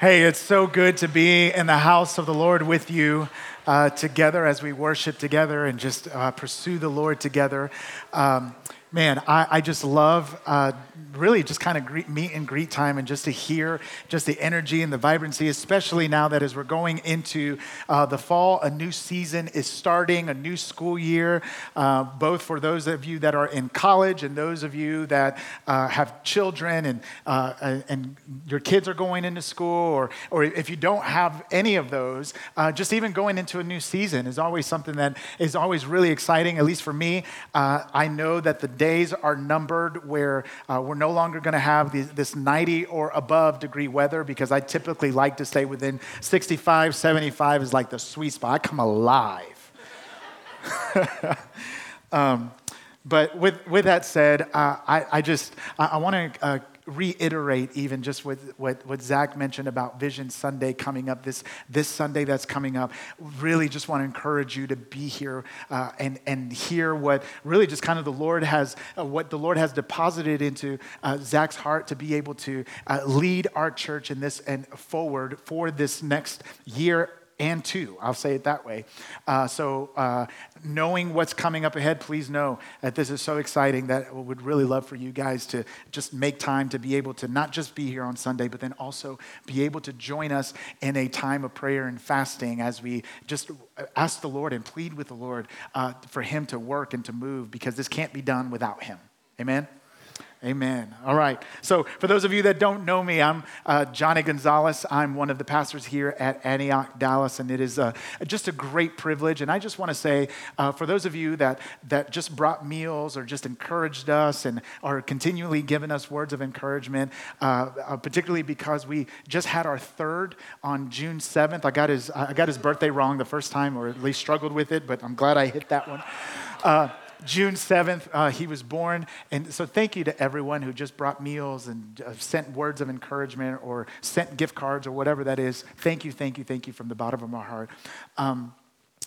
Hey, it's so good to be in the house of the Lord with you uh, together as we worship together and just uh, pursue the Lord together. Um, man, I, I, just love uh, really just kind of meet and greet time and just to hear just the energy and the vibrancy, especially now that as we're going into uh, the fall, a new season is starting, a new school year, uh, both for those of you that are in college and those of you that uh, have children and, uh, and your kids are going into school, or, or if you don't have any of those, uh, just even going into a new season is always something that is always really exciting, at least for me. I know that the days are numbered where uh, we're no longer going to have these, this 90 or above degree weather because I typically like to stay within 65, 75 is like the sweet spot. I come alive. um, but with, with that said, uh, I, I just, I, I want to uh, reiterate even just what, what, what Zach mentioned about Vision Sunday coming up, this, this Sunday that's coming up. Really just want to encourage you to be here uh, and, and hear what really just kind of the Lord has, uh, what the Lord has deposited into uh, Zach's heart to be able to uh, lead our church in this and forward for this next year and two. I'll say it that way. Uh, so, uh, knowing what's coming up ahead, please know that this is so exciting that we would really love for you guys to just make time to be able to not just be here on Sunday, but then also be able to join us in a time of prayer and fasting as we just ask the Lord and plead with the Lord uh, for Him to work and to move because this can't be done without Him. Amen? Amen. All right. So, for those of you that don't know me, I'm uh, Johnny Gonzalez. I'm one of the pastors here at Antioch, Dallas, and it is uh, just a great privilege. And I just want to say, uh, for those of you that, that just brought meals or just encouraged us and are continually giving us words of encouragement, uh, uh, particularly because we just had our third on June 7th. I got, his, I got his birthday wrong the first time, or at least struggled with it, but I'm glad I hit that one. June 7th, uh, he was born. And so thank you to everyone who just brought meals and uh, sent words of encouragement or sent gift cards or whatever that is. Thank you, thank you, thank you from the bottom of my heart. Um,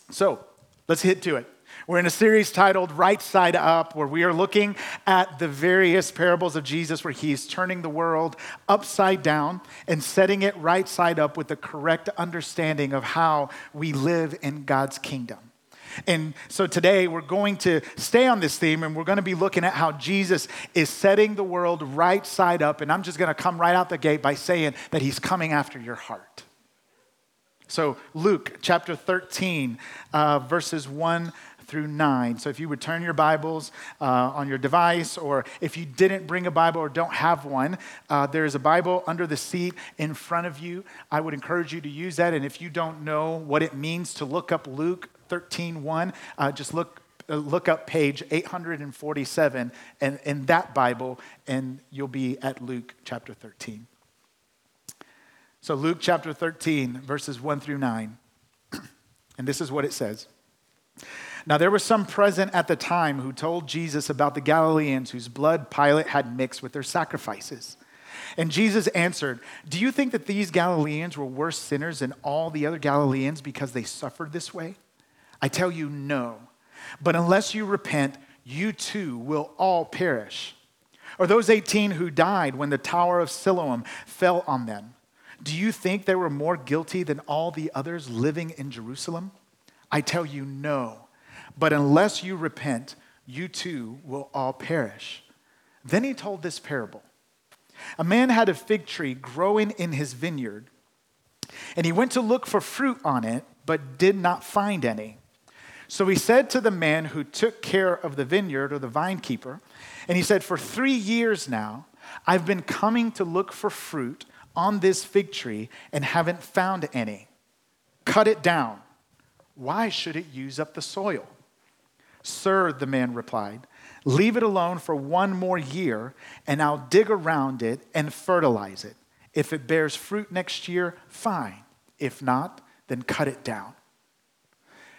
so let's hit to it. We're in a series titled Right Side Up, where we are looking at the various parables of Jesus where he's turning the world upside down and setting it right side up with the correct understanding of how we live in God's kingdom. And so today we're going to stay on this theme and we're going to be looking at how Jesus is setting the world right side up. And I'm just going to come right out the gate by saying that he's coming after your heart. So, Luke chapter 13, uh, verses 1 through 9. So, if you would turn your Bibles uh, on your device, or if you didn't bring a Bible or don't have one, uh, there is a Bible under the seat in front of you. I would encourage you to use that. And if you don't know what it means to look up Luke 13 1. Uh, just look, uh, look up page 847 and in that Bible, and you'll be at Luke chapter 13. So, Luke chapter 13, verses 1 through 9. And this is what it says. Now, there were some present at the time who told Jesus about the Galileans whose blood Pilate had mixed with their sacrifices. And Jesus answered, Do you think that these Galileans were worse sinners than all the other Galileans because they suffered this way? I tell you, no. But unless you repent, you too will all perish. Or those 18 who died when the Tower of Siloam fell on them. Do you think they were more guilty than all the others living in Jerusalem? I tell you, no. But unless you repent, you too will all perish. Then he told this parable A man had a fig tree growing in his vineyard, and he went to look for fruit on it, but did not find any. So he said to the man who took care of the vineyard or the vine keeper, and he said, For three years now, I've been coming to look for fruit on this fig tree and haven't found any. Cut it down. Why should it use up the soil? Sir, the man replied, leave it alone for one more year, and I'll dig around it and fertilize it. If it bears fruit next year, fine. If not, then cut it down.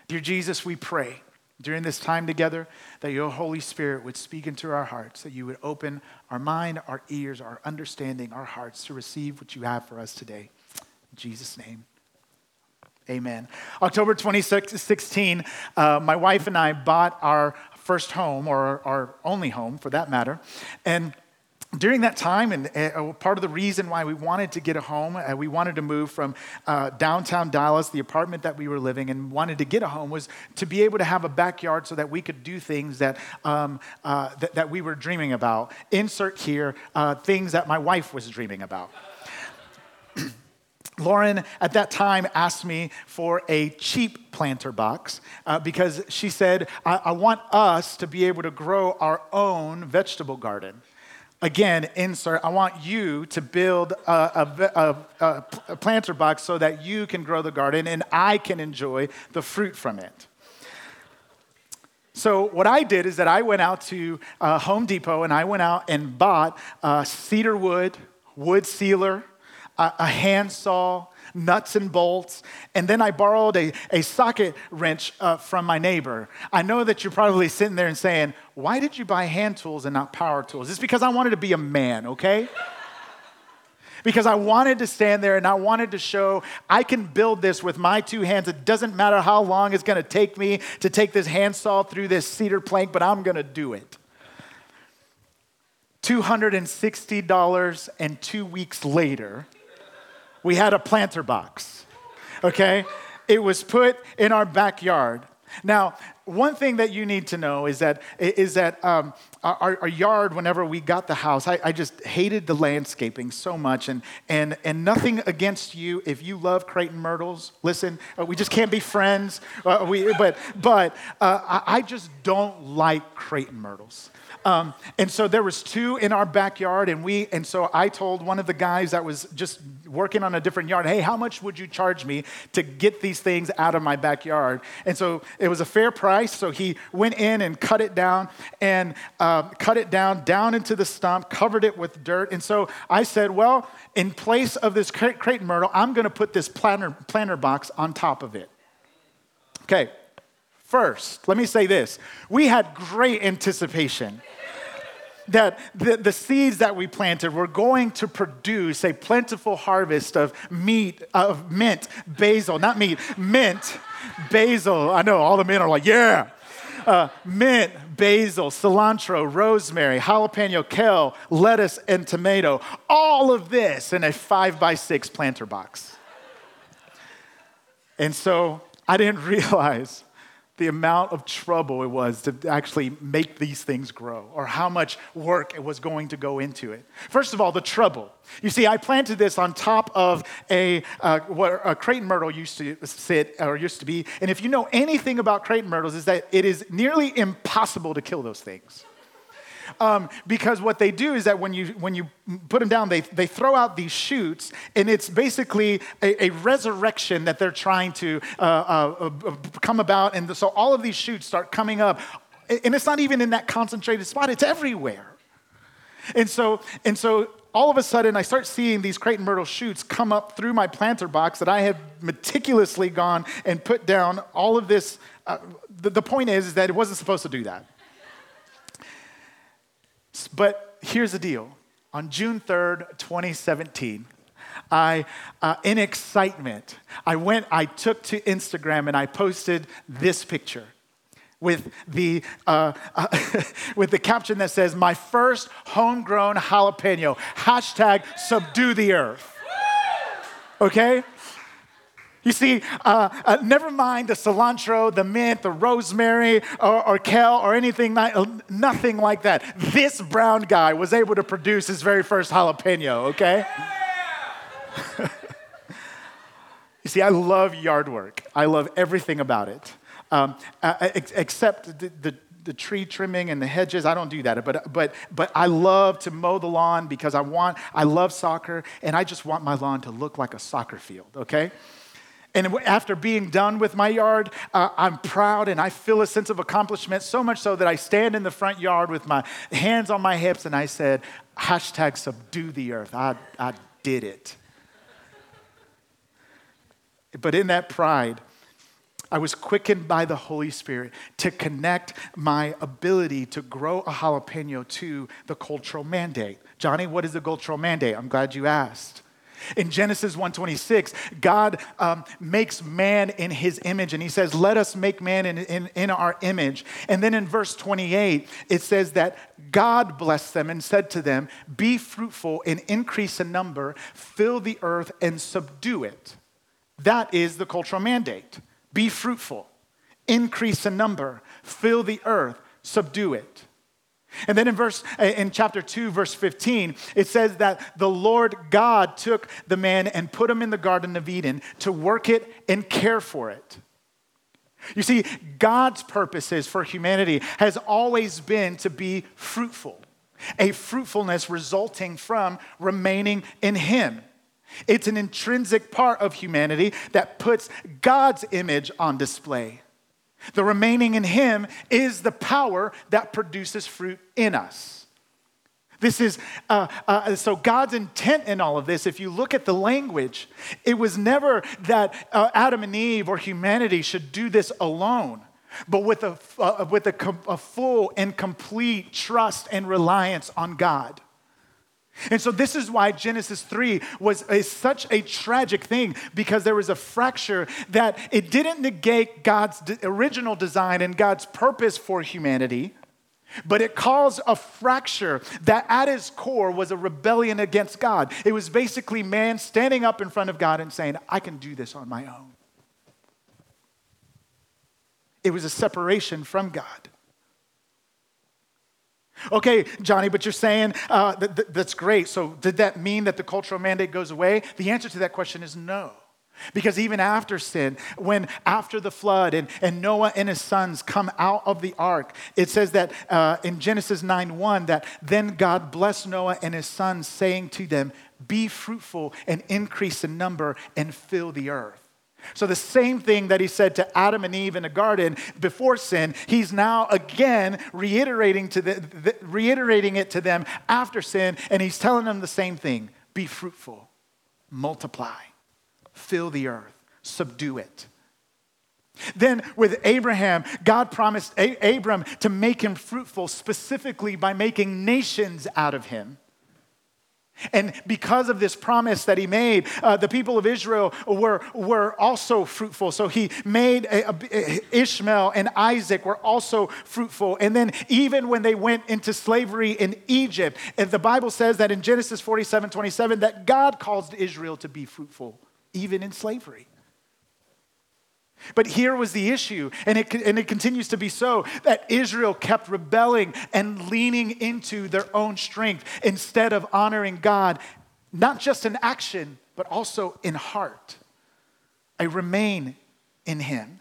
Dear Jesus, we pray during this time together that your Holy Spirit would speak into our hearts, that you would open our mind, our ears, our understanding, our hearts to receive what you have for us today. In Jesus' name. Amen. October 2016, uh, my wife and I bought our first home, or our only home for that matter. And during that time, and uh, part of the reason why we wanted to get a home, uh, we wanted to move from uh, downtown Dallas, the apartment that we were living in, wanted to get a home, was to be able to have a backyard so that we could do things that, um, uh, that, we were dreaming about. Insert here uh, things that my wife was dreaming about. Lauren, at that time, asked me for a cheap planter box uh, because she said, I-, I want us to be able to grow our own vegetable garden again, insert, I want you to build a, a, a, a, planter box so that you can grow the garden and I can enjoy the fruit from it. So, what I did is that I went out to uh, Home Depot and I went out and bought uh, cedar wood, wood sealer, a, a handsaw, nuts and bolts. And then I borrowed a, a socket wrench uh, from my neighbor. I know that you're probably sitting there and saying, Why did you buy hand tools and not power tools? It's because I wanted to be a man, okay? because I wanted to stand there and I wanted to show I can build this with my two hands. It doesn't matter how long it's going to take me to take this handsaw through this cedar plank, but I'm going to do it. $260 and two weeks later, we had a planter box, okay? It was put in our backyard. Now, one thing that you need to know is that, is that um, our, our, yard, whenever we got the house, I, I, just hated the landscaping so much. And, and, and nothing against you if you love Creighton Myrtles. Listen, uh, we just can't be friends. Uh, we, but but uh, I, I just don't like Creighton Myrtles. Um, and so there was two in our backyard, and we and so I told one of the guys that was just working on a different yard, hey, how much would you charge me to get these things out of my backyard? And so it was a fair price. So he went in and cut it down and uh, cut it down down into the stump, covered it with dirt. And so I said, well, in place of this Cretin myrtle, I'm going to put this planter, planter box on top of it. Okay. First, let me say this. We had great anticipation that the, the seeds that we planted were going to produce a plentiful harvest of meat, of mint, basil, not meat, mint, basil. I know all the men are like, yeah. Uh, mint, basil, cilantro, rosemary, jalapeno, kale, lettuce, and tomato. All of this in a five by six planter box. And so I didn't realize the amount of trouble it was to actually make these things grow or how much work it was going to go into it. First of all, the trouble. You see, I planted this on top of a, uh, a Cretin myrtle used to sit or used to be. And if you know anything about Cretin myrtles, is that it is nearly impossible to kill those things. Um, because what they do is that when you, when you put them down, they, they throw out these shoots, and it's basically a, a resurrection that they're trying to uh, uh, uh, come about. And so all of these shoots start coming up. And it's not even in that concentrated spot, it's everywhere. And so, and so all of a sudden, I start seeing these Cretin myrtle shoots come up through my planter box that I have meticulously gone and put down all of this. Uh, the, the point is, is that it wasn't supposed to do that. But here's the deal on June 3rd, 2017, I, uh, in excitement, I went, I took to Instagram and I posted this picture with the, uh, uh, with the caption that says, My first homegrown jalapeno, hashtag subdue the earth. Okay? You see, uh, uh, never mind the cilantro, the mint, the rosemary, or, or kale, or anything, like, uh, nothing like that. This brown guy was able to produce his very first jalapeno, okay? Yeah. you see, I love yard work, I love everything about it, um, uh, except the, the the tree trimming and the hedges. I don't do that, but but but I love to mow the lawn because I want. I love soccer, and I just want my lawn to look like a soccer field. Okay. And after being done with my yard, uh, I'm proud and I feel a sense of accomplishment, so much so that I stand in the front yard with my hands on my hips and I said, hashtag subdue the earth. I, I did it. But in that pride, I was quickened by the Holy Spirit to connect my ability to grow a jalapeno to the cultural mandate. Johnny, what is the cultural mandate? I'm glad you asked. In Genesis 1:26, God um, makes man in his image, and he says, Let us make man in, in, in our image. And then in verse 28, it says that God blessed them and said to them, Be fruitful and increase in number, fill the earth and subdue it. That is the cultural mandate. Be fruitful, increase in number, fill the earth, subdue it. And then in verse in chapter 2 verse 15 it says that the Lord God took the man and put him in the garden of Eden to work it and care for it. You see God's purposes for humanity has always been to be fruitful. A fruitfulness resulting from remaining in him. It's an intrinsic part of humanity that puts God's image on display. The remaining in Him is the power that produces fruit in us. This is, uh, uh, so God's intent in all of this, if you look at the language, it was never that uh, Adam and Eve or humanity should do this alone, but with, a, uh, with a, a full and complete trust and reliance on God. And so this is why Genesis 3 was a, such a tragic thing because there was a fracture that it didn't negate God's original design and God's purpose for humanity, but it caused a fracture that at its core was a rebellion against God. It was basically man standing up in front of God and saying, I can do this on my own. It was a separation from God. Okay, Johnny, but you're saying uh, that, that, that's great. So, did that mean that the cultural mandate goes away? The answer to that question is no. Because even after sin, when after the flood and, and Noah and his sons come out of the ark, it says that uh, in Genesis 9 1 that then God blessed Noah and his sons, saying to them, Be fruitful and increase in number and fill the earth. So, the same thing that he said to Adam and Eve in the garden before sin, he's now again reiterating, to the, the, reiterating it to them after sin, and he's telling them the same thing be fruitful, multiply, fill the earth, subdue it. Then with Abraham, God promised A- Abram to make him fruitful specifically by making nations out of him. And because of this promise that he made, uh, the people of Israel were, were also fruitful. So he made a, a, Ishmael and Isaac were also fruitful. And then, even when they went into slavery in Egypt, and the Bible says that in Genesis 47 27, that God caused Israel to be fruitful, even in slavery. But here was the issue, and it, and it continues to be so that Israel kept rebelling and leaning into their own strength instead of honoring God, not just in action, but also in heart. I remain in Him.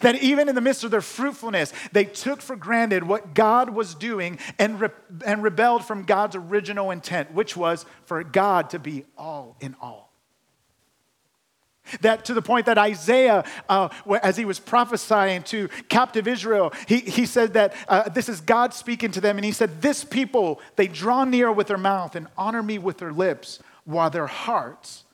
That even in the midst of their fruitfulness, they took for granted what God was doing and, re- and rebelled from God's original intent, which was for God to be all in all. That to the point that Isaiah, uh, as he was prophesying to captive Israel, he, he said that uh, this is God speaking to them, and he said, This people, they draw near with their mouth and honor me with their lips, while their hearts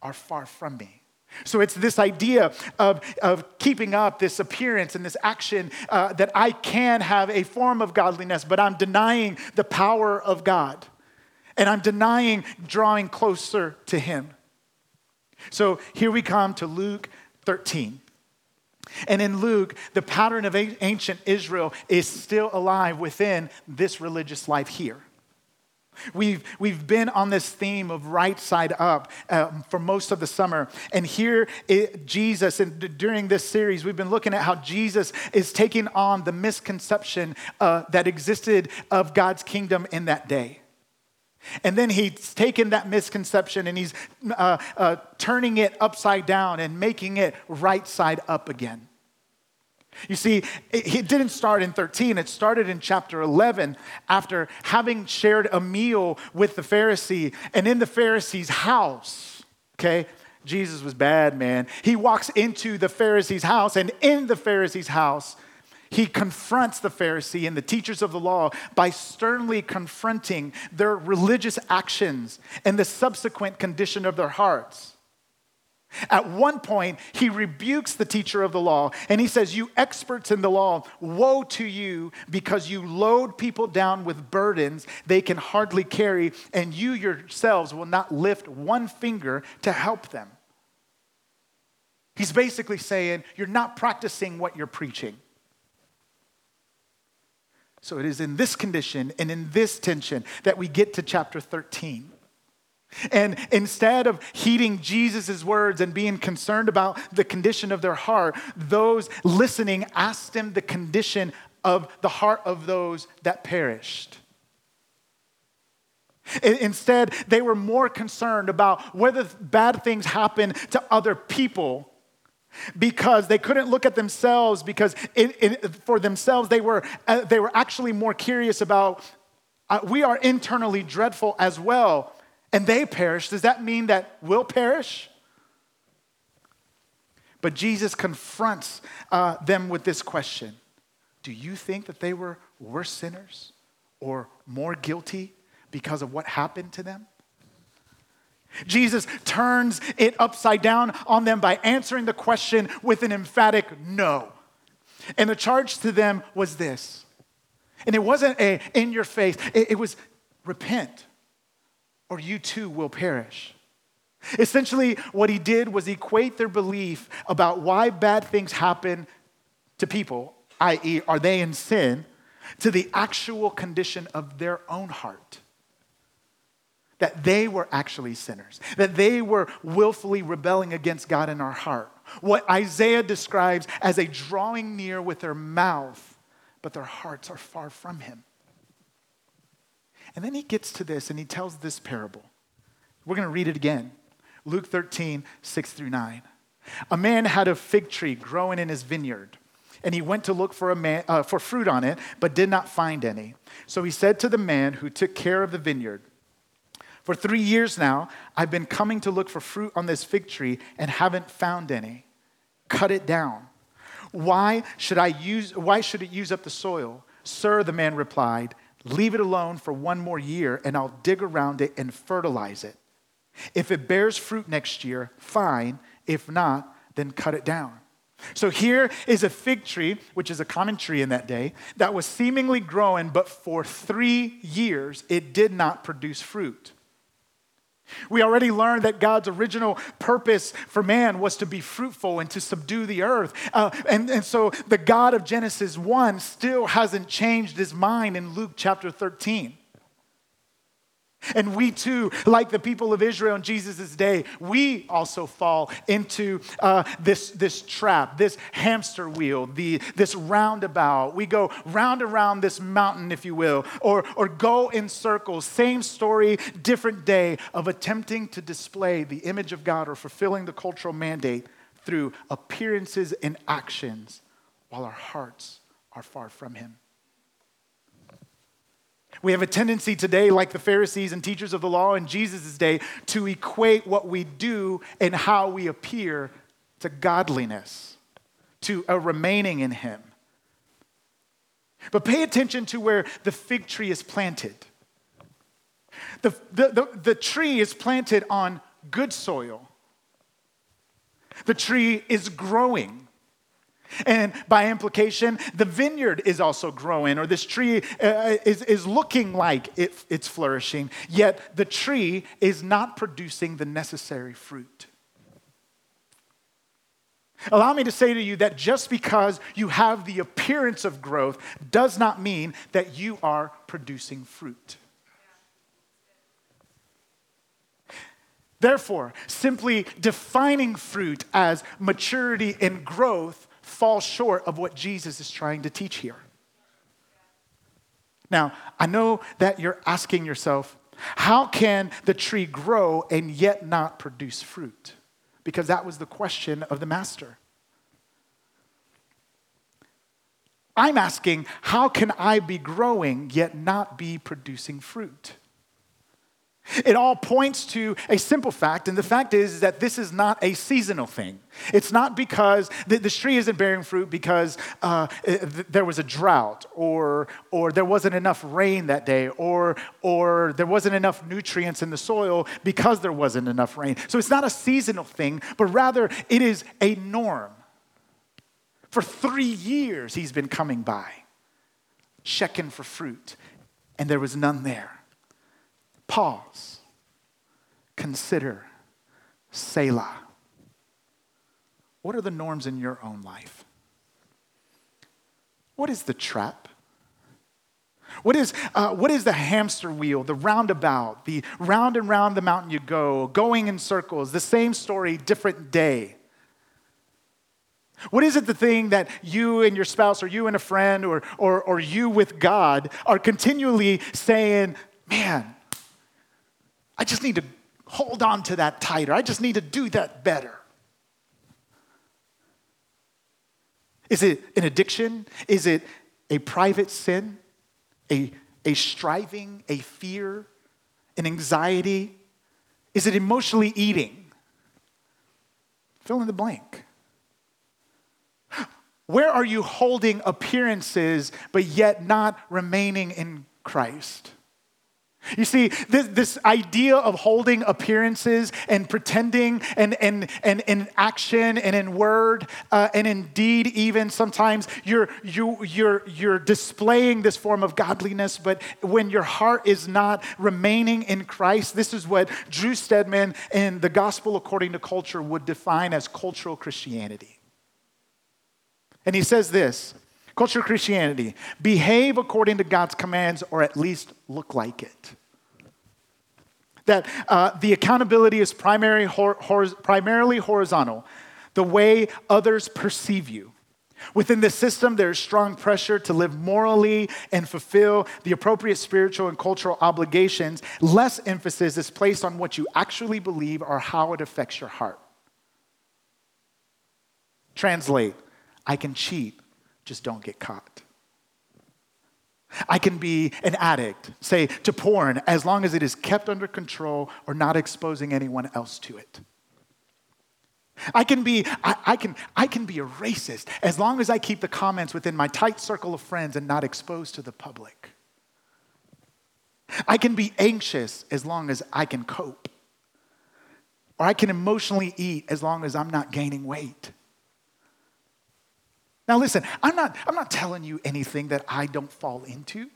are far from me. So it's this idea of, of keeping up this appearance and this action uh, that I can have a form of godliness, but I'm denying the power of God. And I'm denying drawing closer to Him. So here we come to Luke 13. And in Luke, the pattern of ancient Israel is still alive within this religious life here. We've, we've been on this theme of right side up uh, for most of the summer. And here, it, Jesus, and during this series, we've been looking at how Jesus is taking on the misconception uh, that existed of God's kingdom in that day. And then he's taken that misconception and he's uh, uh, turning it upside down and making it right side up again. You see, it, it, didn't start in 13, it started in chapter 11 after having shared a meal with the Pharisee. And in the Pharisee's house, okay, Jesus was bad, man. He walks into the Pharisee's house, and in the Pharisee's house, he confronts the Pharisee and the teachers of the law by sternly confronting their religious actions and the subsequent condition of their hearts. At one point, he rebukes the teacher of the law and he says, You experts in the law, woe to you because you load people down with burdens they can hardly carry, and you yourselves will not lift one finger to help them. He's basically saying, You're not practicing what you're preaching. So it is in this condition and in this tension that we get to chapter 13. And instead of heeding Jesus' words and being concerned about the condition of their heart, those listening asked him the condition of the heart of those that perished. Instead, they were more concerned about whether bad things happen to other people because they couldn't look at themselves because it, it, for themselves they were, uh, they were actually more curious about uh, we are internally dreadful as well and they perish, does that mean that we'll perish? But Jesus confronts uh, them with this question Do you think that they were worse sinners or more guilty because of what happened to them? Jesus turns it upside down on them by answering the question with an emphatic no. And the charge to them was this. And it wasn't a in your face, it, it was repent or you too will perish. Essentially, what he did was equate their belief about why bad things happen to people, i.e., are they in sin, to the actual condition of their own heart. That they were actually sinners, that they were willfully rebelling against God in our heart. What Isaiah describes as a drawing near with their mouth, but their hearts are far from him. And then he gets to this and he tells this parable. We're going to read it again Luke 13, 6 through 9. A man had a fig tree growing in his vineyard, and he went to look for, a man, uh, for fruit on it, but did not find any. So he said to the man who took care of the vineyard, For three years now, I've been coming to look for fruit on this fig tree and haven't found any. Cut it down. Why should, I use, why should it use up the soil? Sir, the man replied, Leave it alone for one more year, and I'll dig around it and fertilize it. If it bears fruit next year, fine. If not, then cut it down. So here is a fig tree, which is a common tree in that day, that was seemingly growing, but for three years it did not produce fruit. We already learned that God's original purpose for man was to be fruitful and to subdue the earth. Uh, and, and so the God of Genesis 1 still hasn't changed his mind in Luke chapter 13. And we too, like the people of Israel in Jesus' day, we also fall into uh, this, this trap, this hamster wheel, the, this roundabout. We go round around this mountain, if you will, or, or go in circles. Same story, different day of attempting to display the image of God or fulfilling the cultural mandate through appearances and actions while our hearts are far from Him. We have a tendency today, like the Pharisees and teachers of the law in Jesus' day, to equate what we do and how we appear to godliness, to a remaining in Him. But pay attention to where the fig tree is planted. The, the, the, the tree is planted on good soil. The tree is growing. And by implication, the vineyard is also growing, or this tree uh, is, is looking like it, it's flourishing, yet the tree is not producing the necessary fruit. Allow me to say to you that just because you have the appearance of growth does not mean that you are producing fruit. Therefore, simply defining fruit as maturity and growth falls short of what Jesus is trying to teach here. Now, I know that you're asking yourself, how can the tree grow and yet not produce fruit? Because that was the question of the master. I'm asking, how can I be growing yet not be producing fruit? It all points to a simple fact, and the fact is that this is not a seasonal thing. It's not because the, this tree isn't bearing fruit because uh, there was a drought, or, or there wasn't enough rain that day, or, or there wasn't enough nutrients in the soil because there wasn't enough rain. So it's not a seasonal thing, but rather it is a norm. For three years, he's been coming by, checking for fruit, and there was none there. Pause. Consider. Selah. What are the norms in your own life? What is the trap? What is, uh, what is the hamster wheel, the roundabout, the round and round the mountain you go, going in circles, the same story, different day? What is it the thing that you and your spouse, or you and a friend, or, or, or you with God are continually saying, man, I just need to hold on to that tighter. I just need to do that better. Is it an addiction? Is it a private sin? A, a striving? A fear? An anxiety? Is it emotionally eating? Fill in the blank. Where are you holding appearances but yet not remaining in Christ? You see, this, this, idea of holding appearances and pretending and, and, and in action and in word uh, and in deed, even sometimes you're, you, you're, you're displaying this form of godliness, but when your heart is not remaining in Christ, this is what Drew Stedman in The Gospel According to Culture would define as cultural Christianity. And he says this Culture Christianity behave according to God's commands or at least look like it. That uh, the accountability is primary, hor- hor- primarily horizontal, the way others perceive you. Within the system, there is strong pressure to live morally and fulfill the appropriate spiritual and cultural obligations. Less emphasis is placed on what you actually believe or how it affects your heart. Translate I can cheat, just don't get caught. I can be an addict, say, to porn, as long as it is kept under control or not exposing anyone else to it. I can be, I, I, can, I can be a racist as long as I keep the comments within my tight circle of friends and not exposed to the public. I can be anxious as long as I can cope. Or I can emotionally eat as long as I'm not gaining weight. Now, listen, I'm not, I'm not telling you anything that I don't fall into.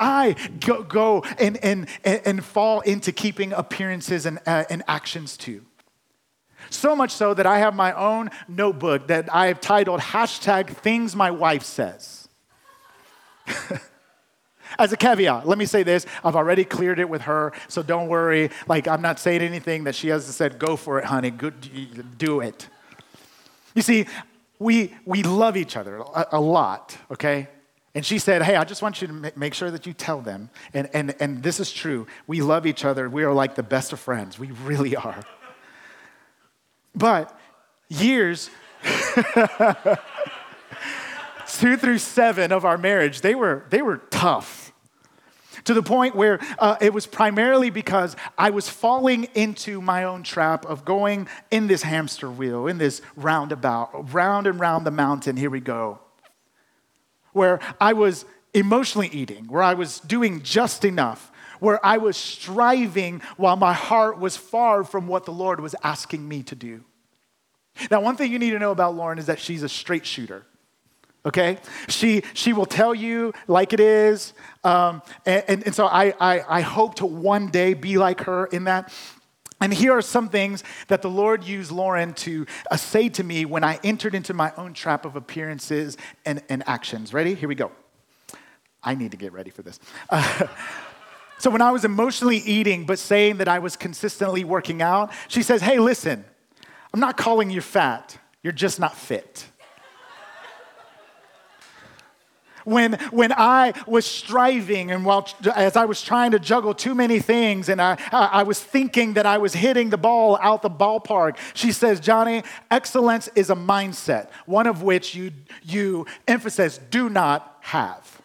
I go, go and, and, and fall into keeping appearances and, uh, and actions too. So much so that I have my own notebook that I have titled hashtag things my wife says. As a caveat, let me say this. I've already cleared it with her, so don't worry. Like, I'm not saying anything that she hasn't said, go for it, honey. Good, do it. You see, we, we love each other a, a lot, okay? And she said, Hey, I just want you to make sure that you tell them. And, and, and this is true. We love each other. We are like the best of friends. We really are. But years, two through seven of our marriage, they were, they were tough to the point where uh, it was primarily because I was falling into my own trap of going in this hamster wheel, in this roundabout, round and round the mountain. Here we go. Where I was emotionally eating, where I was doing just enough, where I was striving while my heart was far from what the Lord was asking me to do. Now, one thing you need to know about Lauren is that she's a straight shooter okay? She, she will tell you like it is. Um, and, and, and, so I, I, I hope to one day be like her in that. And here are some things that the Lord used Lauren to uh, say to me when I entered into my own trap of appearances and, and actions. Ready? Here we go. I need to get ready for this. Uh, so, when I was emotionally eating but saying that I was consistently working out, she says, Hey, listen, I'm not calling you fat, you're just not fit. When, when I was striving and while, as I was trying to juggle too many things and I, I was thinking that I was hitting the ball out the ballpark, she says, Johnny, excellence is a mindset, one of which you, you emphasize do not have.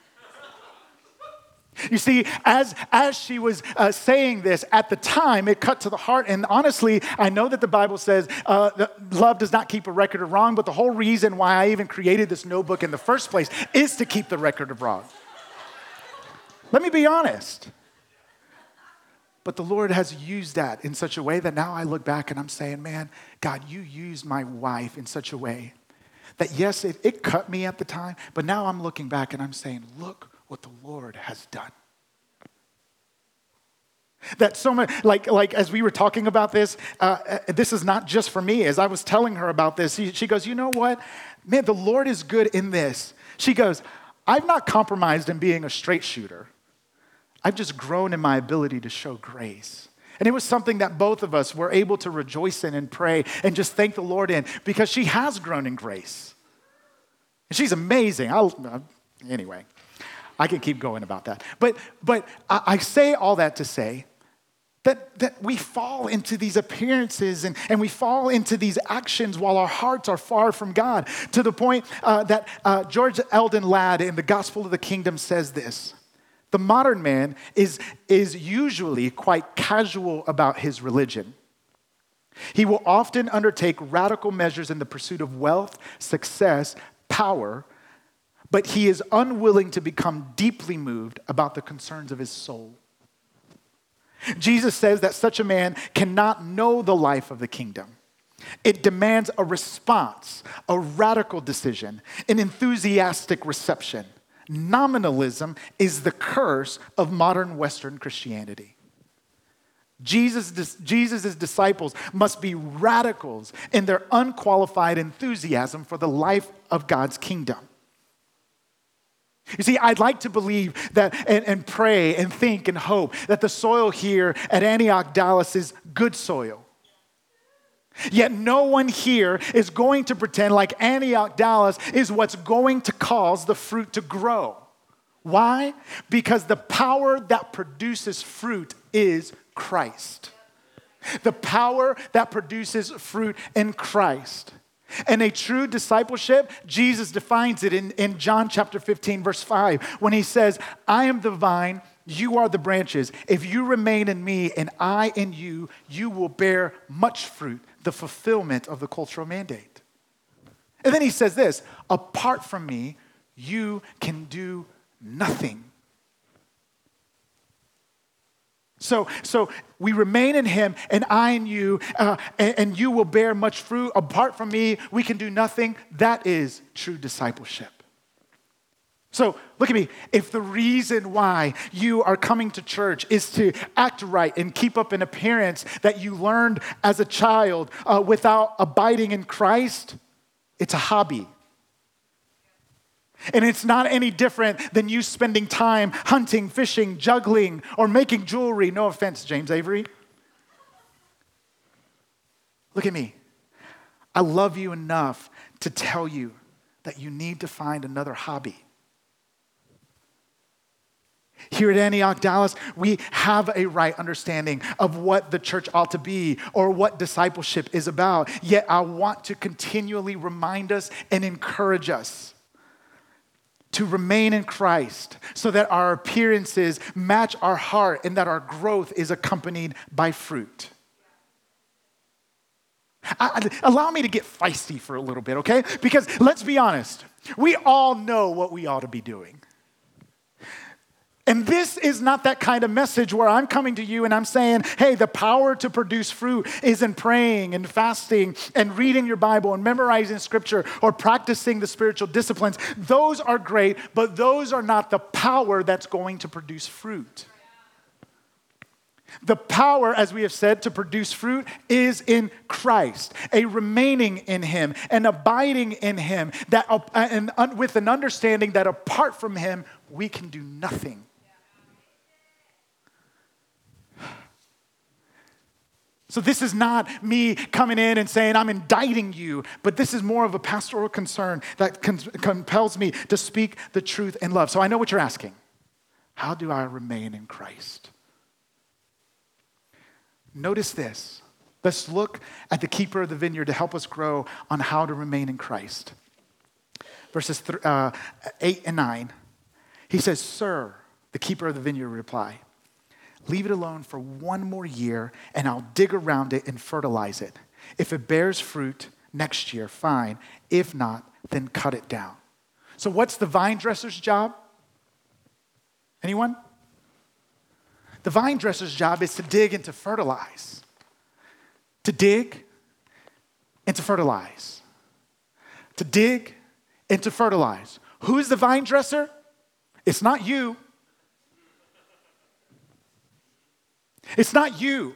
You see, as, as she was uh, saying this at the time, it cut to the heart. And honestly, I know that the Bible says uh, love does not keep a record of wrong, but the whole reason why I even created this notebook in the first place is to keep the record of wrong. Let me be honest. But the Lord has used that in such a way that now I look back and I'm saying, man, God, you used my wife in such a way that, yes, it, it cut me at the time, but now I'm looking back and I'm saying, look what the Lord has done. That so much, like, like as we were talking about this, uh, uh, this is not just for me. As I was telling her about this, she, she goes, You know what? Man, the Lord is good in this. She goes, I've not compromised in being a straight shooter. I've just grown in my ability to show grace. And it was something that both of us were able to rejoice in and pray and just thank the Lord in because she has grown in grace. And she's amazing. I'll, uh, anyway, I can keep going about that. But, but I, I say all that to say that, that we fall into these appearances and, and we fall into these actions while our hearts are far from God to the point uh, that uh, George Eldon Ladd in the Gospel of the Kingdom says this. The modern man is, is usually quite casual about his religion. He will often undertake radical measures in the pursuit of wealth, success, power, but he is unwilling to become deeply moved about the concerns of his soul. Jesus says that such a man cannot know the life of the kingdom. It demands a response, a radical decision, an enthusiastic reception. Nominalism is the curse of modern Western Christianity. Jesus' Jesus's disciples must be radicals in their unqualified enthusiasm for the life of God's kingdom. You see, I'd like to believe that and, and pray and think and hope that the soil here at Antioch Dallas is good soil. Yet no one here is going to pretend like Antioch Dallas is what's going to cause the fruit to grow. Why? Because the power that produces fruit is Christ. The power that produces fruit in Christ. And a true discipleship, Jesus defines it in, in John chapter 15, verse 5, when he says, I am the vine, you are the branches. If you remain in me and I in you, you will bear much fruit, the fulfillment of the cultural mandate. And then he says this apart from me, you can do nothing. So, so we remain in him, and I in you, uh, and, and you will bear much fruit. Apart from me, we can do nothing. That is true discipleship. So, look at me. If the reason why you are coming to church is to act right and keep up an appearance that you learned as a child uh, without abiding in Christ, it's a hobby. And it's not any different than you spending time hunting, fishing, juggling, or making jewelry. No offense, James Avery. Look at me. I love you enough to tell you that you need to find another hobby. Here at Antioch Dallas, we have a right understanding of what the church ought to be or what discipleship is about. Yet I want to continually remind us and encourage us to remain in Christ so that our appearances match our heart and that our growth is accompanied by fruit. I, allow me to get feisty for a little bit, okay? Because let's be honest, we all know what we ought to be doing. And this is not that kind of message where I'm coming to you and I'm saying, hey, the power to produce fruit is in praying and fasting and reading your Bible and memorizing scripture or practicing the spiritual disciplines. Those are great, but those are not the power that's going to produce fruit. The power, as we have said, to produce fruit is in Christ, a remaining in Him, an abiding in Him, that, uh, and, with an understanding that apart from Him, we can do nothing. So, this is not me coming in and saying, I'm indicting you, but this is more of a pastoral concern that con- compels me to speak the truth in love. So, I know what you're asking. How do I remain in Christ? Notice this. Let's look at the keeper of the vineyard to help us grow on how to remain in Christ. Verses th- uh, 8 and 9. He says, Sir, The keeper of the vineyard replied, Leave it alone for one more year, and I'll dig around it and fertilize it. If it bears fruit next year, fine. If not, then cut it down. So, what's the vine dresser's job? Anyone? The vine dresser's job is to dig and to fertilize. To dig and to fertilize. To dig and to fertilize. Who's the vine dresser? It's not you. It's not you.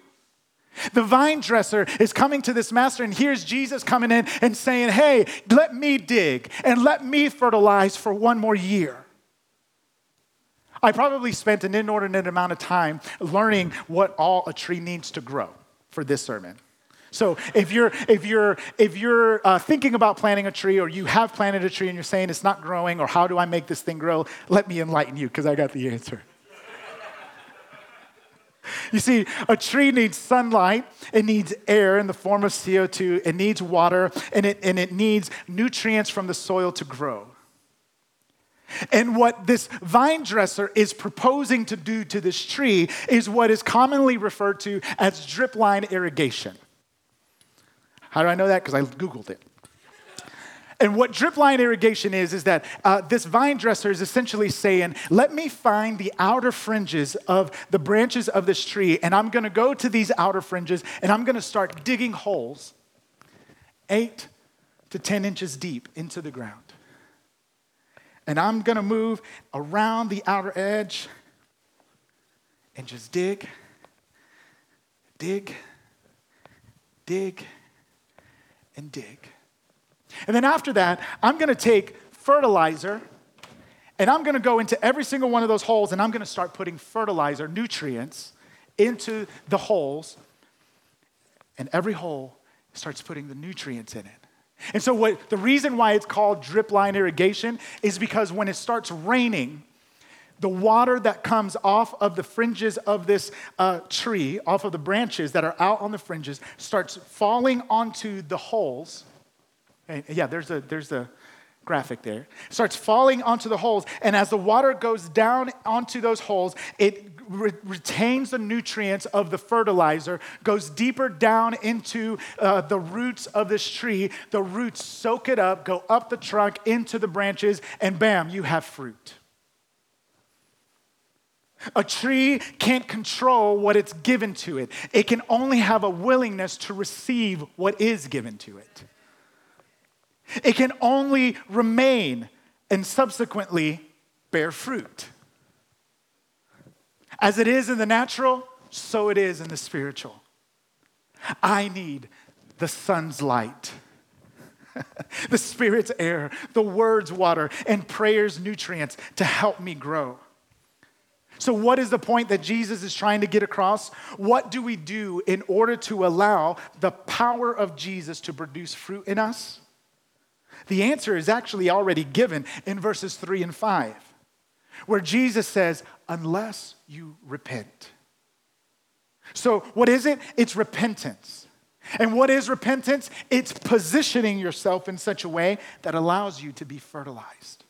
The vine dresser is coming to this master, and here's Jesus coming in and saying, Hey, let me dig and let me fertilize for one more year. I probably spent an inordinate amount of time learning what all a tree needs to grow for this sermon. So if you're if you're if you're uh, thinking about planting a tree, or you have planted a tree and you're saying it's not growing, or how do I make this thing grow? Let me enlighten you because I got the answer. You see, a tree needs sunlight, it needs air in the form of CO2, it needs water, and it, and it needs nutrients from the soil to grow. And what this vine dresser is proposing to do to this tree is what is commonly referred to as drip line irrigation. How do I know that? Because I Googled it. And what drip line irrigation is, is that uh, this vine dresser is essentially saying, let me find the outer fringes of the branches of this tree, and I'm gonna go to these outer fringes, and I'm gonna start digging holes eight to 10 inches deep into the ground. And I'm gonna move around the outer edge and just dig, dig, dig, and dig. And then after that, I'm gonna take fertilizer and I'm gonna go into every single one of those holes and I'm gonna start putting fertilizer, nutrients, into the holes. And every hole starts putting the nutrients in it. And so, what, the reason why it's called drip line irrigation is because when it starts raining, the water that comes off of the fringes of this uh, tree, off of the branches that are out on the fringes, starts falling onto the holes yeah, there's a, there's a graphic there. Starts falling onto the holes, and as the water goes down onto those holes, it re- retains the nutrients of the fertilizer, goes deeper down into uh, the roots of this tree. The roots soak it up, go up the trunk into the branches, and bam, you have fruit. A tree can't control what it's given to it. It can only have a willingness to receive what is given to it. It can only remain and subsequently bear fruit. As it is in the natural, so it is in the spiritual. I need the sun's light, the Spirit's air, the Word's water, and prayer's nutrients to help me grow. So, what is the point that Jesus is trying to get across? What do we do in order to allow the power of Jesus to produce fruit in us? The answer is actually already given in verses 3 and 5, where Jesus says, unless you repent. So, what is it? It's repentance. And what is repentance? It's positioning yourself in such a way that allows you to be fertilized.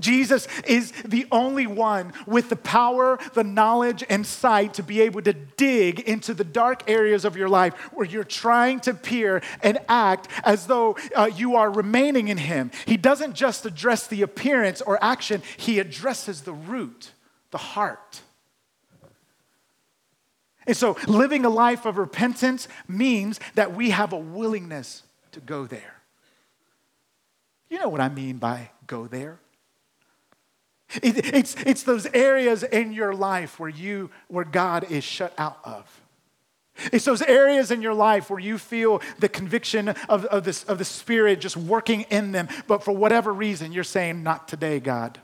Jesus is the only one with the power, the knowledge, and sight to be able to dig into the dark areas of your life where you're trying to peer and act as though uh, you are remaining in Him. He doesn't just address the appearance or action, He addresses the root, the heart. And so, living a life of repentance means that we have a willingness to go there. You know what I mean by go there? It, it's, it's those areas in your life where you where God is shut out of. It's those areas in your life where you feel the conviction of, of, this, of the Spirit just working in them, but for whatever reason, you're saying, Not today, God.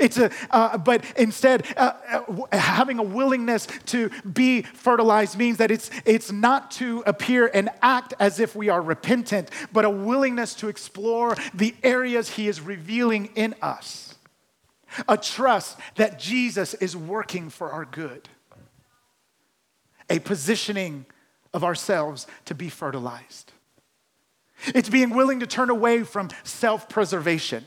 It's a, uh, but instead, uh, uh, having a willingness to be fertilized means that it's, it's not to appear and act as if we are repentant, but a willingness to explore the areas He is revealing in us. A trust that Jesus is working for our good. A positioning of ourselves to be fertilized. It's being willing to turn away from self preservation.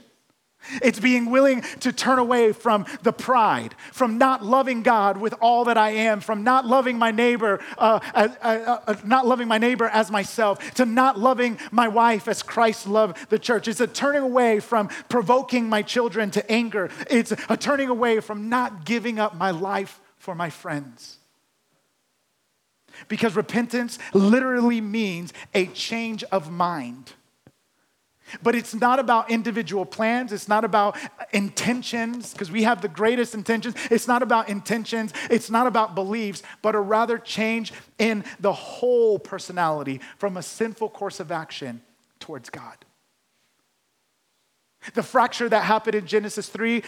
It's being willing to turn away from the pride, from not loving God with all that I am, from not loving my neighbor, uh, uh, uh, uh, not loving my neighbor as myself, to not loving my wife as Christ loved the church. It's a turning away from provoking my children to anger. It's a turning away from not giving up my life for my friends. Because repentance literally means a change of mind. But it's not about individual plans. It's not about intentions, because we have the greatest intentions. It's not about intentions. It's not about beliefs, but a rather change in the whole personality from a sinful course of action towards God. The fracture that happened in Genesis 3,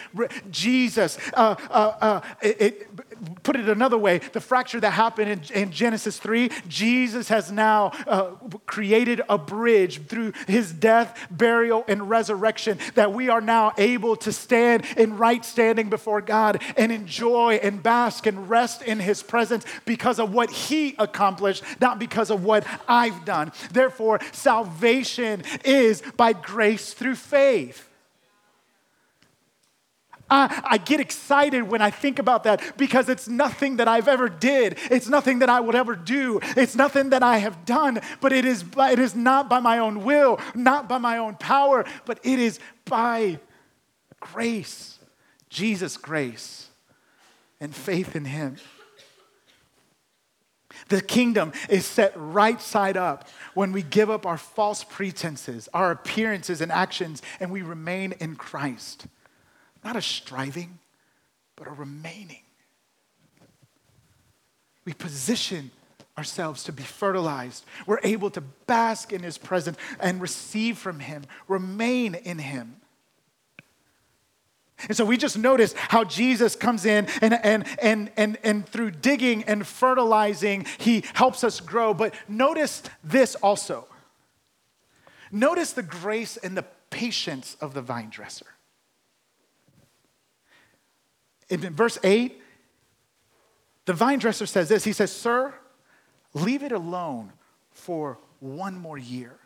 Jesus, uh, uh, uh, it, it, put it another way, the fracture that happened in, in Genesis 3, Jesus has now uh, created a bridge through his death, burial, and resurrection that we are now able to stand in right standing before God and enjoy and bask and rest in his presence because of what he accomplished, not because of what I've done. Therefore, salvation is by grace through faith. I, I get excited when I think about that because it's nothing that I've ever did. It's nothing that I would ever do. It's nothing that I have done, but it is, it is not by my own will, not by my own power, but it is by grace, Jesus' grace, and faith in Him. The kingdom is set right side up when we give up our false pretenses, our appearances and actions, and we remain in Christ. Not a striving, but a remaining. We position ourselves to be fertilized. We're able to bask in His presence and receive from Him, remain in Him. And so we just notice how Jesus comes in and, and, and, and, and through digging and fertilizing, he helps us grow. But notice this also. Notice the grace and the patience of the vine dresser in verse 8, the vine dresser says this He says, Sir, leave it alone for one more year.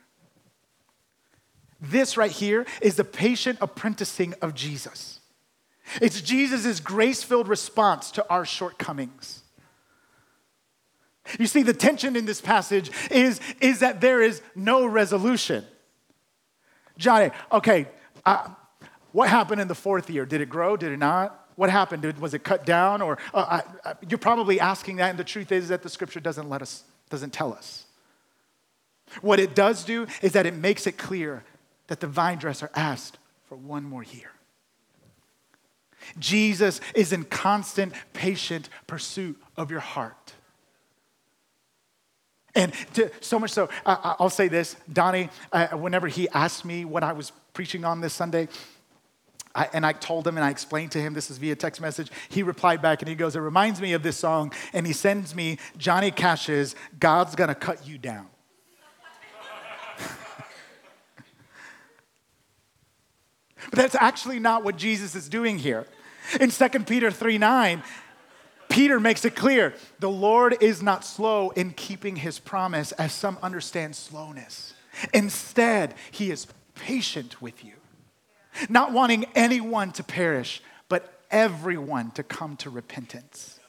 This right here is the patient apprenticing of Jesus. It's Jesus' grace filled response to our shortcomings. You see, the tension in this passage is, is that there is no resolution. Johnny, okay, uh, what happened in the fourth year? Did it grow? Did it not? What happened? Was it cut down? Or uh, I, I, you're probably asking that, and the truth is that the scripture doesn't let us, doesn't tell us. What it does do is that it makes it clear that the vine dresser asked for one more year. Jesus is in constant, patient pursuit of your heart. And to, so much so, uh, I'll say this Donnie, uh, whenever he asked me what I was preaching on this Sunday, I, and I told him and I explained to him this is via text message. He replied back and he goes, It reminds me of this song. And he sends me Johnny Cash's God's Gonna Cut You Down. but that's actually not what Jesus is doing here. In 2 Peter 3 9, Peter makes it clear the Lord is not slow in keeping his promise, as some understand slowness. Instead, he is patient with you not wanting anyone to perish, but everyone to come to repentance.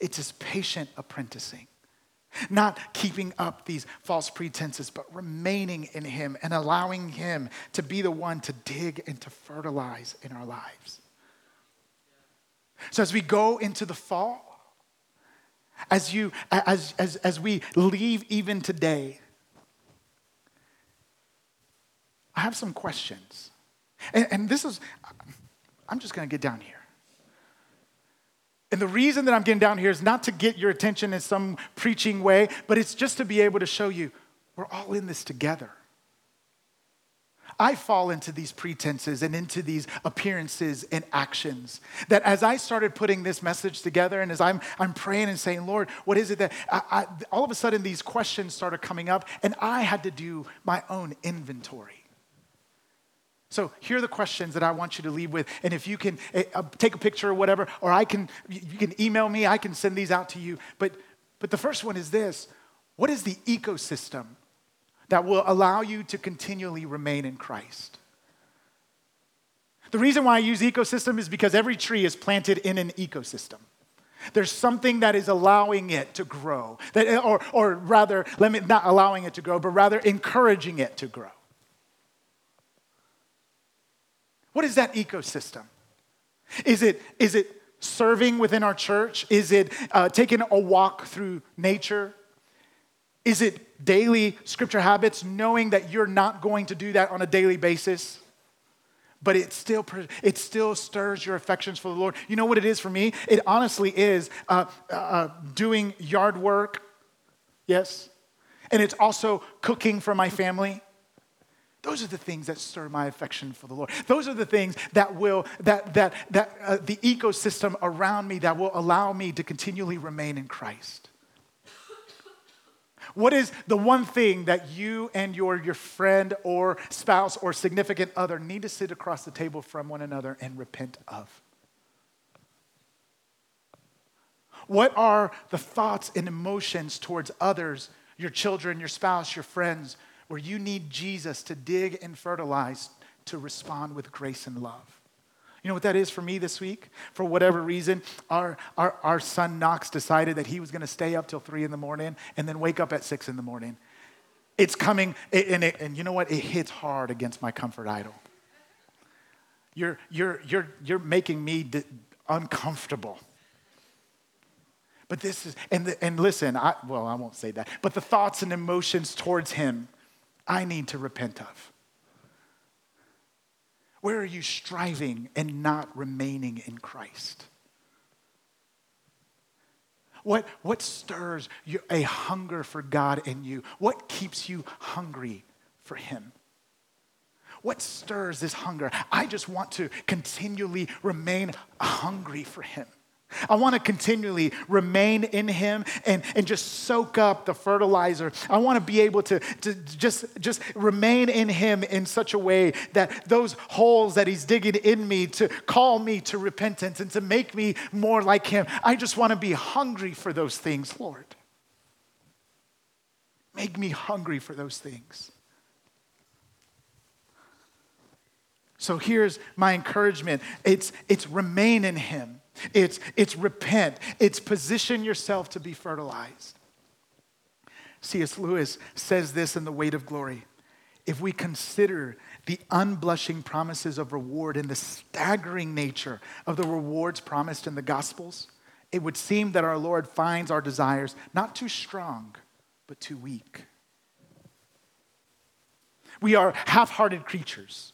It's his patient apprenticing, not keeping up these false pretenses, but remaining in him and allowing him to be the one to dig and to fertilize in our lives. So as we go into the fall, as you as as as we leave even today, I have some questions. And, and this is, I'm just going to get down here. And the reason that I'm getting down here is not to get your attention in some preaching way, but it's just to be able to show you we're all in this together. I fall into these pretenses and into these appearances and actions. That as I started putting this message together and as I'm, I'm praying and saying, Lord, what is it that I, I, all of a sudden these questions started coming up, and I had to do my own inventory. So here are the questions that I want you to leave with. And if you can uh, take a picture or whatever, or I can, you can email me, I can send these out to you. But, but the first one is this What is the ecosystem that will allow you to continually remain in Christ? The reason why I use ecosystem is because every tree is planted in an ecosystem. There's something that is allowing it to grow, that, or, or rather, let me, not allowing it to grow, but rather encouraging it to grow. What is that ecosystem? Is it, is it serving within our church? Is it uh, taking a walk through nature? Is it daily scripture habits, knowing that you're not going to do that on a daily basis? But it still, it still stirs your affections for the Lord. You know what it is for me? It honestly is uh, uh, uh doing yard work, yes. And it's also cooking for my family. Those are the things that stir my affection for the Lord. Those are the things that will, that, that, that uh, the ecosystem around me that will allow me to continually remain in Christ. What is the one thing that you and your, your friend or spouse or significant other need to sit across the table from one another and repent of? What are the thoughts and emotions towards others, your children, your spouse, your friends, where you need Jesus to dig and fertilize to respond with grace and love. You know what that is for me this week? For whatever reason, our, our, our son Knox decided that he was going to stay up till three in the morning and then wake up at six in the morning. It's coming, and, it, and you know what? It hits hard against my comfort idol. You're, you're, you're, you're making me uncomfortable. But this is, and, the, and listen, I, well, I won't say that, but the thoughts and emotions towards him I need to repent of? Where are you striving and not remaining in Christ? What, what stirs you, a hunger for God in you? What keeps you hungry for Him? What stirs this hunger? I just want to continually remain hungry for Him. I want to continually remain in Him and, and just soak up the fertilizer. I want to be able to, to just, just remain in Him in such a way that those holes that He's digging in me to call me to repentance and to make me more like Him, I just want to be hungry for those things, Lord. Make me hungry for those things. So here's my encouragement it's, it's remain in Him. It's, it's repent. It's position yourself to be fertilized. C.S. Lewis says this in The Weight of Glory. If we consider the unblushing promises of reward and the staggering nature of the rewards promised in the Gospels, it would seem that our Lord finds our desires not too strong, but too weak. We are half hearted creatures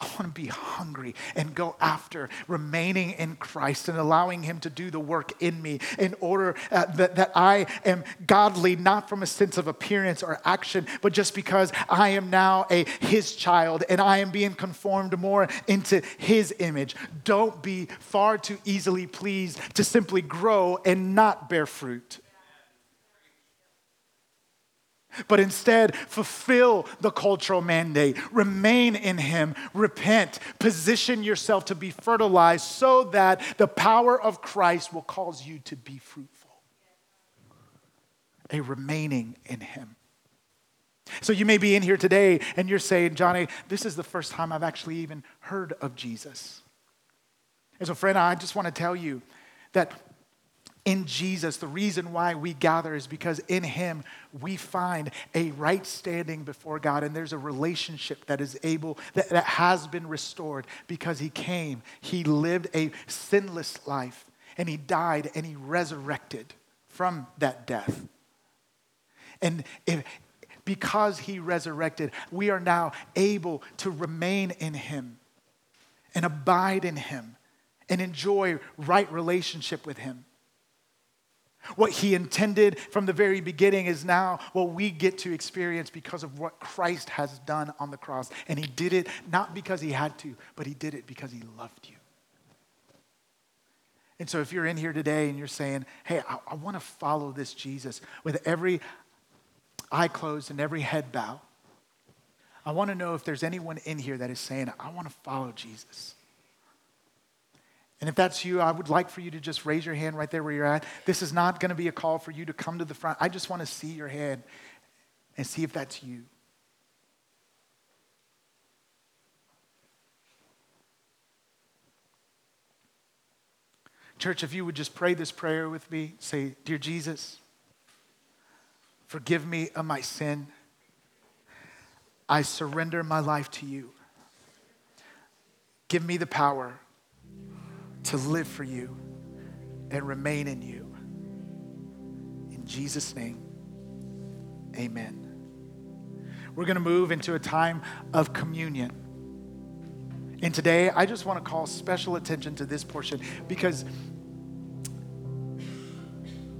I want to be hungry and go after remaining in Christ and allowing Him to do the work in me in order uh, that, that I am godly, not from a sense of appearance or action, but just because I am now a His child and I am being conformed more into His image. Don't be far too easily pleased to simply grow and not bear fruit but instead fulfill the cultural mandate. Remain in Him, repent, position yourself to be fertilized so that the power of Christ will cause you to be fruitful. A remaining in Him. So you may be in here today and you're saying, Johnny, this is the first time I've actually even heard of Jesus. And so, friend, I just want to tell you that in Jesus, the reason why we gather is because in Him we find a right standing before God, and there's a relationship that is able, that, that has been restored because He came, He lived a sinless life, and He died and He resurrected from that death. And if, because He resurrected, we are now able to remain in Him and abide in Him and enjoy right relationship with Him. What he intended from the very beginning is now what we get to experience because of what Christ has done on the cross. And he did it not because he had to, but he did it because he loved you. And so if you're in here today and you're saying, hey, I, I want to follow this Jesus with every eye closed and every head bow, I want to know if there's anyone in here that is saying, I want to follow Jesus. And if that's you, I would like for you to just raise your hand right there where you're at. This is not going to be a call for you to come to the front. I just want to see your hand and see if that's you. Church, if you would just pray this prayer with me, say, Dear Jesus, forgive me of my sin. I surrender my life to you. Give me the power to live for you and remain in you. In Jesus' name, amen. We're going to move into a time of communion. And today, I just want to call special attention to this portion because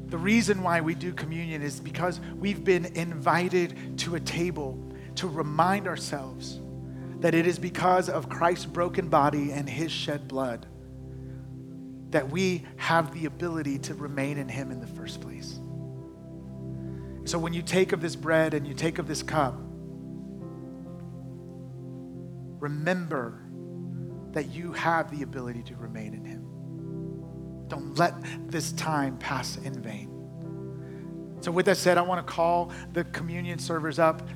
the reason why we do communion is because we've been invited to a table to remind ourselves that it is because of Christ's broken body and his shed blood that we have the ability to remain in Him in the first place. So when you take of this bread and you take of this cup, remember that you have the ability to remain in Him. Don't let this time pass in vain. So, with that said, I want to call the communion servers up.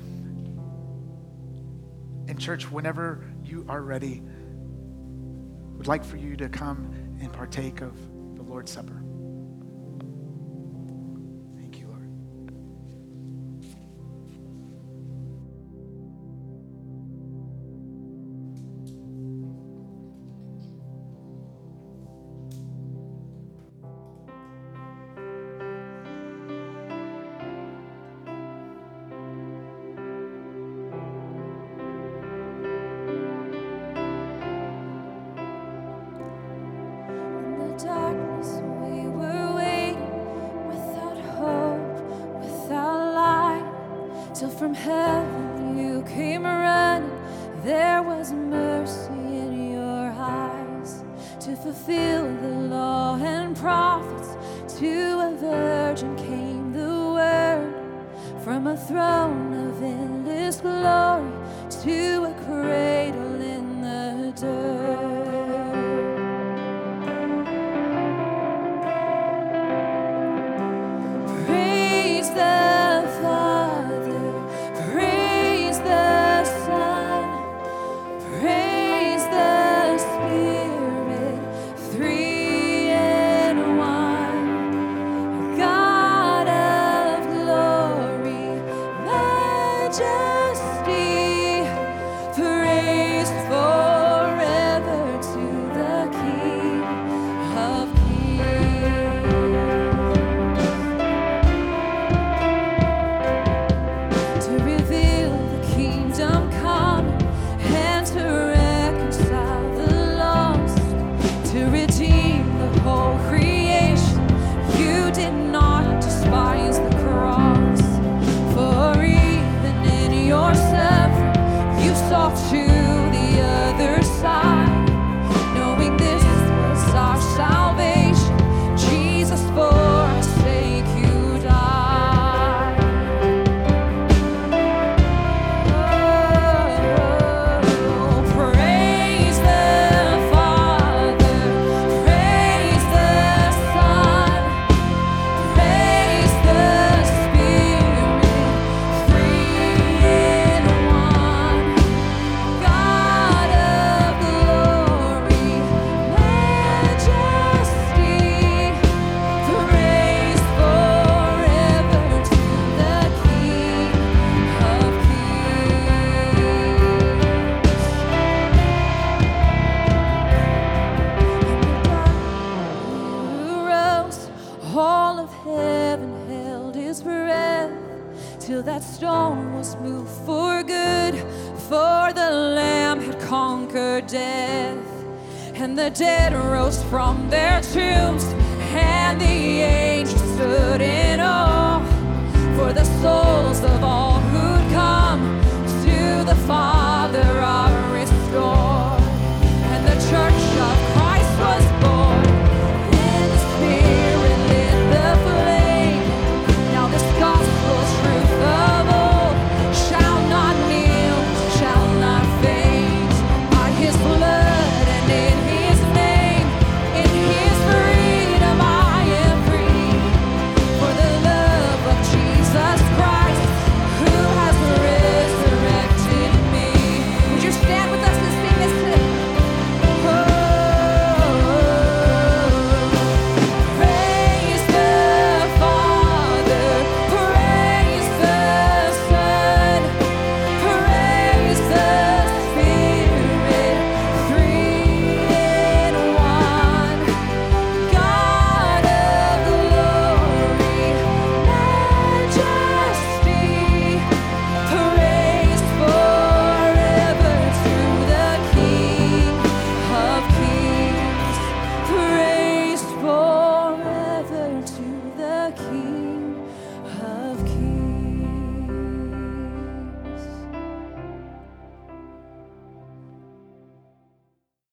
In church, whenever you are ready, would like for you to come and partake of the Lord's Supper. for the Lamb had conquered death, and the dead rose from their tombs, and the angels stood in awe for the souls of all who'd come to the Father are restored.